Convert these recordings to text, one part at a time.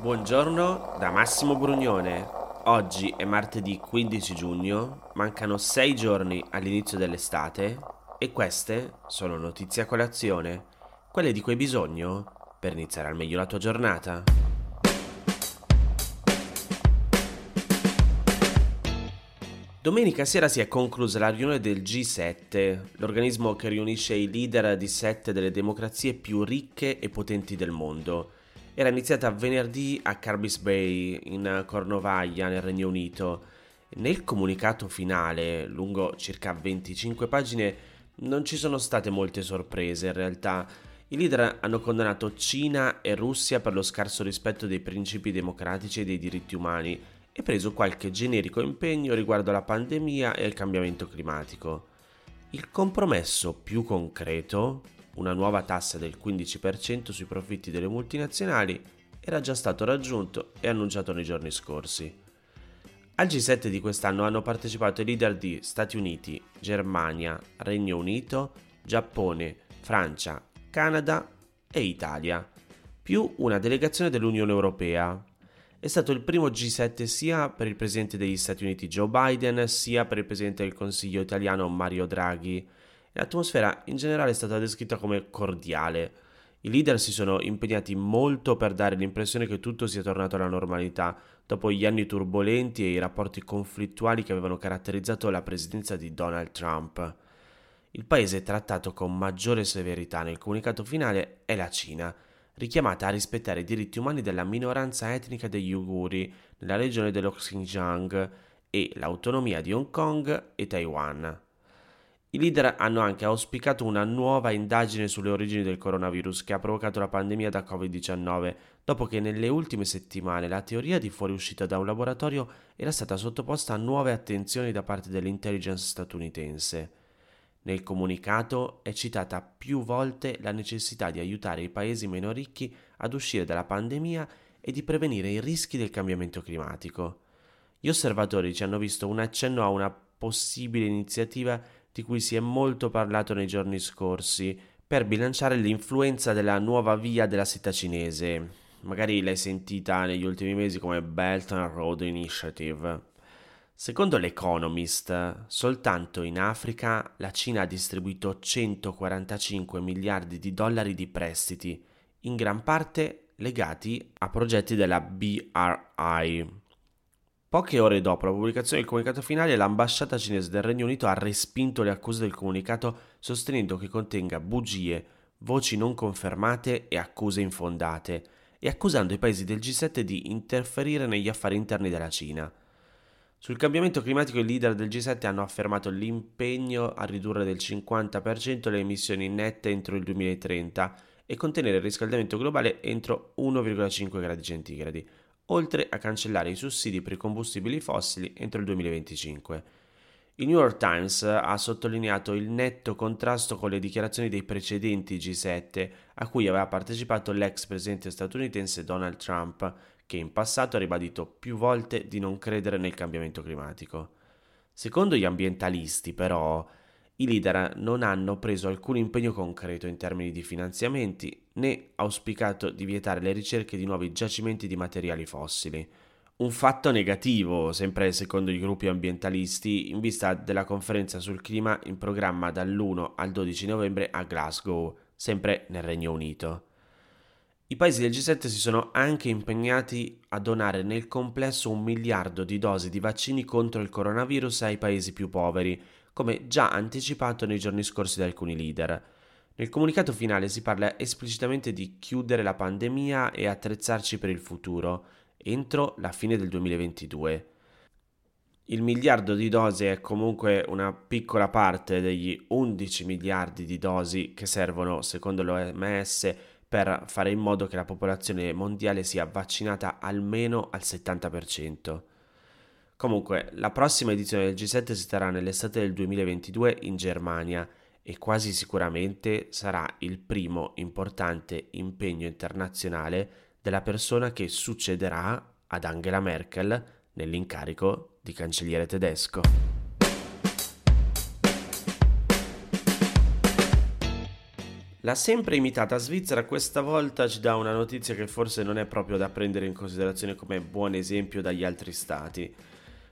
Buongiorno da Massimo Brugnone. Oggi è martedì 15 giugno, mancano 6 giorni all'inizio dell'estate e queste sono notizie a colazione, quelle di cui hai bisogno per iniziare al meglio la tua giornata. Domenica sera si è conclusa la riunione del G7, l'organismo che riunisce i leader di sette delle democrazie più ricche e potenti del mondo. Era iniziata venerdì a Carbis Bay, in Cornovaglia, nel Regno Unito. Nel comunicato finale, lungo circa 25 pagine, non ci sono state molte sorprese in realtà. I leader hanno condannato Cina e Russia per lo scarso rispetto dei principi democratici e dei diritti umani e preso qualche generico impegno riguardo alla pandemia e al cambiamento climatico. Il compromesso più concreto, una nuova tassa del 15% sui profitti delle multinazionali, era già stato raggiunto e annunciato nei giorni scorsi. Al G7 di quest'anno hanno partecipato i leader di Stati Uniti, Germania, Regno Unito, Giappone, Francia, Canada e Italia, più una delegazione dell'Unione Europea, è stato il primo G7 sia per il presidente degli Stati Uniti Joe Biden sia per il presidente del Consiglio italiano Mario Draghi. L'atmosfera in generale è stata descritta come cordiale. I leader si sono impegnati molto per dare l'impressione che tutto sia tornato alla normalità dopo gli anni turbolenti e i rapporti conflittuali che avevano caratterizzato la presidenza di Donald Trump. Il paese trattato con maggiore severità nel comunicato finale è la Cina, richiamata a rispettare i diritti umani della minoranza etnica degli Uiguri nella regione dello Xinjiang e l'autonomia di Hong Kong e Taiwan. I leader hanno anche auspicato una nuova indagine sulle origini del coronavirus che ha provocato la pandemia da Covid-19, dopo che nelle ultime settimane la teoria di fuoriuscita da un laboratorio era stata sottoposta a nuove attenzioni da parte dell'intelligence statunitense. Nel comunicato è citata più volte la necessità di aiutare i paesi meno ricchi ad uscire dalla pandemia e di prevenire i rischi del cambiamento climatico. Gli osservatori ci hanno visto un accenno a una possibile iniziativa di cui si è molto parlato nei giorni scorsi per bilanciare l'influenza della nuova via della seta cinese. Magari l'hai sentita negli ultimi mesi come Belt and Road Initiative. Secondo l'Economist, soltanto in Africa la Cina ha distribuito 145 miliardi di dollari di prestiti, in gran parte legati a progetti della BRI. Poche ore dopo la pubblicazione del comunicato finale, l'ambasciata cinese del Regno Unito ha respinto le accuse del comunicato sostenendo che contenga bugie, voci non confermate e accuse infondate, e accusando i paesi del G7 di interferire negli affari interni della Cina. Sul cambiamento climatico i leader del G7 hanno affermato l'impegno a ridurre del 50% le emissioni nette entro il 2030 e contenere il riscaldamento globale entro 1,5 gradi centigradi, oltre a cancellare i sussidi per i combustibili fossili entro il 2025. Il New York Times ha sottolineato il netto contrasto con le dichiarazioni dei precedenti G7 a cui aveva partecipato l'ex presidente statunitense Donald Trump, che in passato ha ribadito più volte di non credere nel cambiamento climatico. Secondo gli ambientalisti, però, i leader non hanno preso alcun impegno concreto in termini di finanziamenti né auspicato di vietare le ricerche di nuovi giacimenti di materiali fossili. Un fatto negativo, sempre secondo i gruppi ambientalisti, in vista della conferenza sul clima in programma dall'1 al 12 novembre a Glasgow, sempre nel Regno Unito. I paesi del G7 si sono anche impegnati a donare nel complesso un miliardo di dosi di vaccini contro il coronavirus ai paesi più poveri, come già anticipato nei giorni scorsi da alcuni leader. Nel comunicato finale si parla esplicitamente di chiudere la pandemia e attrezzarci per il futuro, entro la fine del 2022. Il miliardo di dosi è comunque una piccola parte degli 11 miliardi di dosi che servono, secondo l'OMS, per fare in modo che la popolazione mondiale sia vaccinata almeno al 70%. Comunque, la prossima edizione del G7 si terrà nell'estate del 2022 in Germania e quasi sicuramente sarà il primo importante impegno internazionale della persona che succederà ad Angela Merkel nell'incarico di cancelliere tedesco. La sempre imitata Svizzera questa volta ci dà una notizia che forse non è proprio da prendere in considerazione come buon esempio dagli altri stati.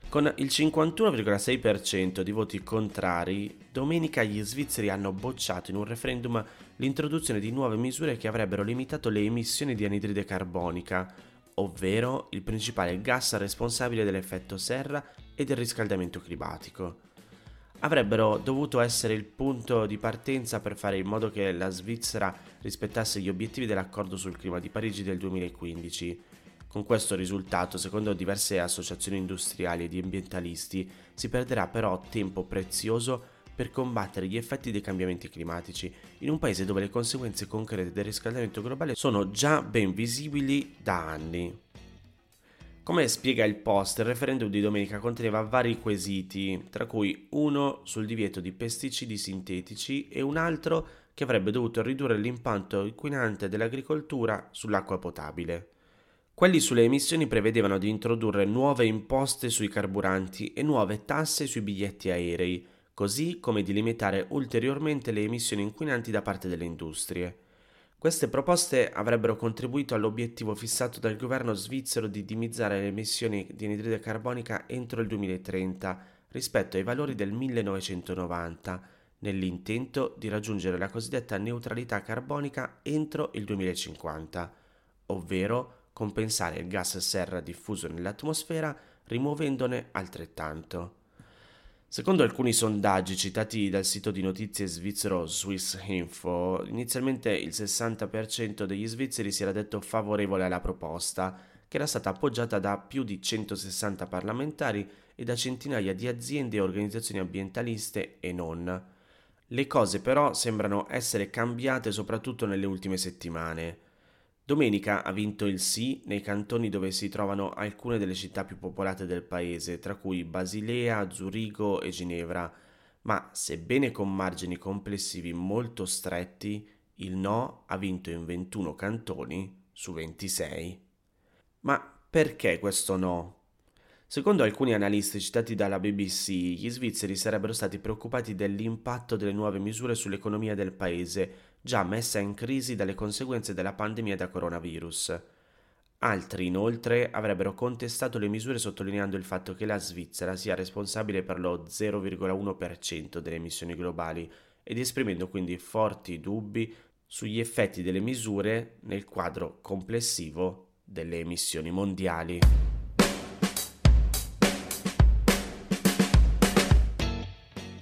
Con il 51,6% di voti contrari, domenica gli svizzeri hanno bocciato in un referendum l'introduzione di nuove misure che avrebbero limitato le emissioni di anidride carbonica, ovvero il principale gas responsabile dell'effetto serra e del riscaldamento climatico avrebbero dovuto essere il punto di partenza per fare in modo che la Svizzera rispettasse gli obiettivi dell'accordo sul clima di Parigi del 2015. Con questo risultato, secondo diverse associazioni industriali e di ambientalisti, si perderà però tempo prezioso per combattere gli effetti dei cambiamenti climatici in un paese dove le conseguenze concrete del riscaldamento globale sono già ben visibili da anni. Come spiega il post, il referendum di domenica conteneva vari quesiti, tra cui uno sul divieto di pesticidi sintetici e un altro che avrebbe dovuto ridurre l'impatto inquinante dell'agricoltura sull'acqua potabile. Quelli sulle emissioni prevedevano di introdurre nuove imposte sui carburanti e nuove tasse sui biglietti aerei, così come di limitare ulteriormente le emissioni inquinanti da parte delle industrie. Queste proposte avrebbero contribuito all'obiettivo fissato dal governo svizzero di dimizzare le emissioni di anidride carbonica entro il 2030 rispetto ai valori del 1990, nell'intento di raggiungere la cosiddetta neutralità carbonica entro il 2050, ovvero compensare il gas serra diffuso nell'atmosfera rimuovendone altrettanto. Secondo alcuni sondaggi citati dal sito di notizie svizzero Swiss Info, inizialmente il 60% degli svizzeri si era detto favorevole alla proposta, che era stata appoggiata da più di 160 parlamentari e da centinaia di aziende e organizzazioni ambientaliste e non. Le cose però sembrano essere cambiate soprattutto nelle ultime settimane. Domenica ha vinto il sì nei cantoni dove si trovano alcune delle città più popolate del paese, tra cui Basilea, Zurigo e Ginevra, ma sebbene con margini complessivi molto stretti, il no ha vinto in 21 cantoni su 26. Ma perché questo no? Secondo alcuni analisti citati dalla BBC, gli svizzeri sarebbero stati preoccupati dell'impatto delle nuove misure sull'economia del paese già messa in crisi dalle conseguenze della pandemia da coronavirus. Altri inoltre avrebbero contestato le misure sottolineando il fatto che la Svizzera sia responsabile per lo 0,1% delle emissioni globali ed esprimendo quindi forti dubbi sugli effetti delle misure nel quadro complessivo delle emissioni mondiali.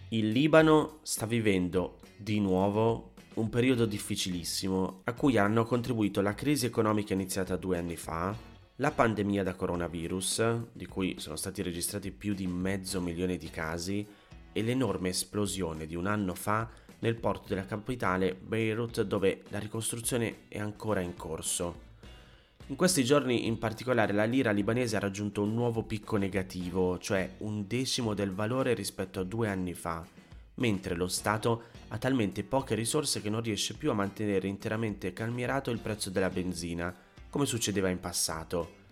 Il Libano sta vivendo di nuovo un periodo difficilissimo a cui hanno contribuito la crisi economica iniziata due anni fa, la pandemia da coronavirus, di cui sono stati registrati più di mezzo milione di casi, e l'enorme esplosione di un anno fa nel porto della capitale Beirut dove la ricostruzione è ancora in corso. In questi giorni in particolare la lira libanese ha raggiunto un nuovo picco negativo, cioè un decimo del valore rispetto a due anni fa, mentre lo Stato ha talmente poche risorse che non riesce più a mantenere interamente calmierato il prezzo della benzina, come succedeva in passato.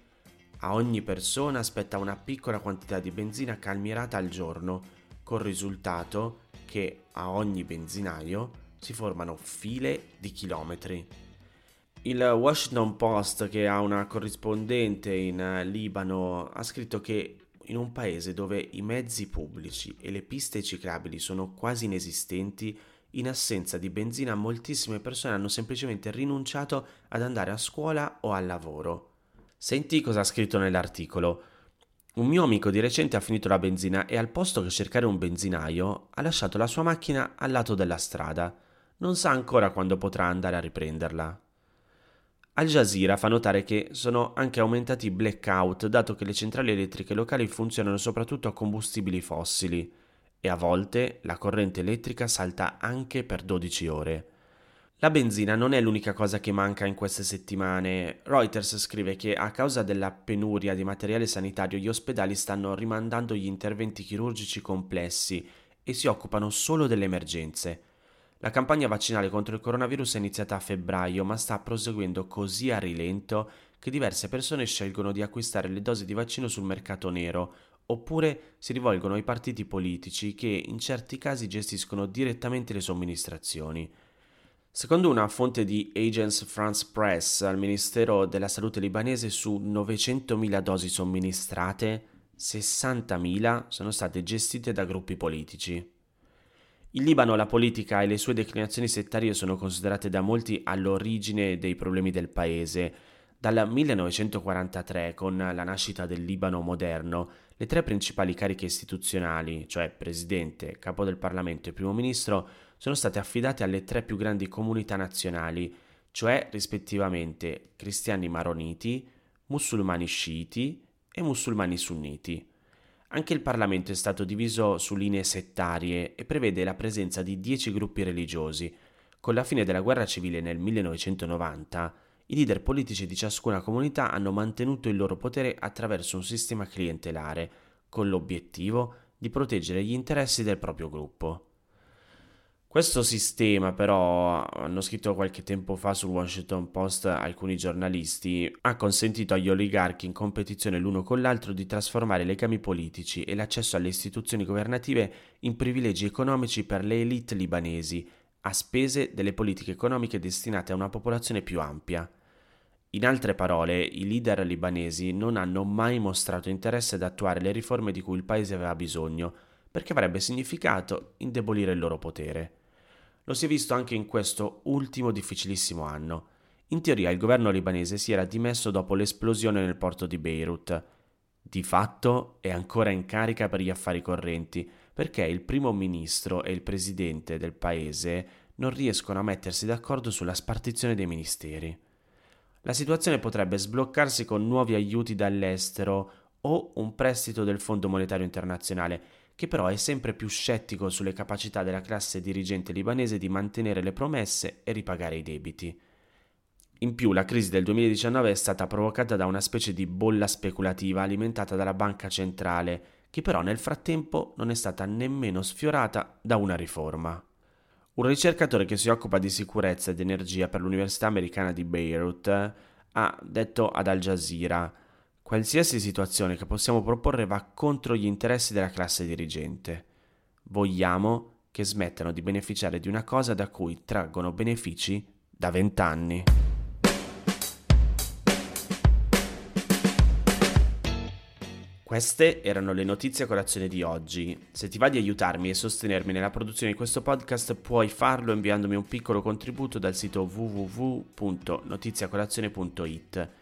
A ogni persona aspetta una piccola quantità di benzina calmierata al giorno, col risultato che a ogni benzinaio si formano file di chilometri. Il Washington Post, che ha una corrispondente in Libano, ha scritto che in un paese dove i mezzi pubblici e le piste ciclabili sono quasi inesistenti, in assenza di benzina moltissime persone hanno semplicemente rinunciato ad andare a scuola o al lavoro. Senti cosa ha scritto nell'articolo. Un mio amico di recente ha finito la benzina e al posto che cercare un benzinaio ha lasciato la sua macchina al lato della strada. Non sa ancora quando potrà andare a riprenderla. Al Jazeera fa notare che sono anche aumentati i blackout dato che le centrali elettriche locali funzionano soprattutto a combustibili fossili e a volte la corrente elettrica salta anche per 12 ore. La benzina non è l'unica cosa che manca in queste settimane. Reuters scrive che a causa della penuria di materiale sanitario gli ospedali stanno rimandando gli interventi chirurgici complessi e si occupano solo delle emergenze. La campagna vaccinale contro il coronavirus è iniziata a febbraio, ma sta proseguendo così a rilento che diverse persone scelgono di acquistare le dosi di vaccino sul mercato nero, oppure si rivolgono ai partiti politici che in certi casi gestiscono direttamente le somministrazioni. Secondo una fonte di Agence France Press al Ministero della Salute libanese, su 900.000 dosi somministrate, 60.000 sono state gestite da gruppi politici. In Libano la politica e le sue declinazioni settarie sono considerate da molti all'origine dei problemi del paese. Dal 1943, con la nascita del Libano moderno, le tre principali cariche istituzionali, cioè presidente, capo del Parlamento e primo ministro, sono state affidate alle tre più grandi comunità nazionali, cioè rispettivamente cristiani maroniti, musulmani sciiti e musulmani sunniti. Anche il Parlamento è stato diviso su linee settarie e prevede la presenza di dieci gruppi religiosi. Con la fine della guerra civile nel 1990, i leader politici di ciascuna comunità hanno mantenuto il loro potere attraverso un sistema clientelare, con l'obiettivo di proteggere gli interessi del proprio gruppo. Questo sistema, però, hanno scritto qualche tempo fa sul Washington Post alcuni giornalisti, ha consentito agli oligarchi in competizione l'uno con l'altro di trasformare i legami politici e l'accesso alle istituzioni governative in privilegi economici per le elite libanesi, a spese delle politiche economiche destinate a una popolazione più ampia. In altre parole, i leader libanesi non hanno mai mostrato interesse ad attuare le riforme di cui il paese aveva bisogno, perché avrebbe significato indebolire il loro potere. Lo si è visto anche in questo ultimo difficilissimo anno. In teoria il governo libanese si era dimesso dopo l'esplosione nel porto di Beirut. Di fatto è ancora in carica per gli affari correnti, perché il primo ministro e il presidente del paese non riescono a mettersi d'accordo sulla spartizione dei ministeri. La situazione potrebbe sbloccarsi con nuovi aiuti dall'estero o un prestito del Fondo Monetario Internazionale, che però è sempre più scettico sulle capacità della classe dirigente libanese di mantenere le promesse e ripagare i debiti. In più, la crisi del 2019 è stata provocata da una specie di bolla speculativa alimentata dalla banca centrale, che però nel frattempo non è stata nemmeno sfiorata da una riforma. Un ricercatore che si occupa di sicurezza ed energia per l'Università americana di Beirut ha detto ad Al Jazeera Qualsiasi situazione che possiamo proporre va contro gli interessi della classe dirigente. Vogliamo che smettano di beneficiare di una cosa da cui traggono benefici da vent'anni. Queste erano le notizie a colazione di oggi. Se ti va di aiutarmi e sostenermi nella produzione di questo podcast, puoi farlo inviandomi un piccolo contributo dal sito www.notiziacolazione.it.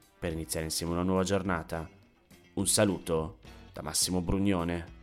per iniziare insieme una nuova giornata. Un saluto da Massimo Brugnone.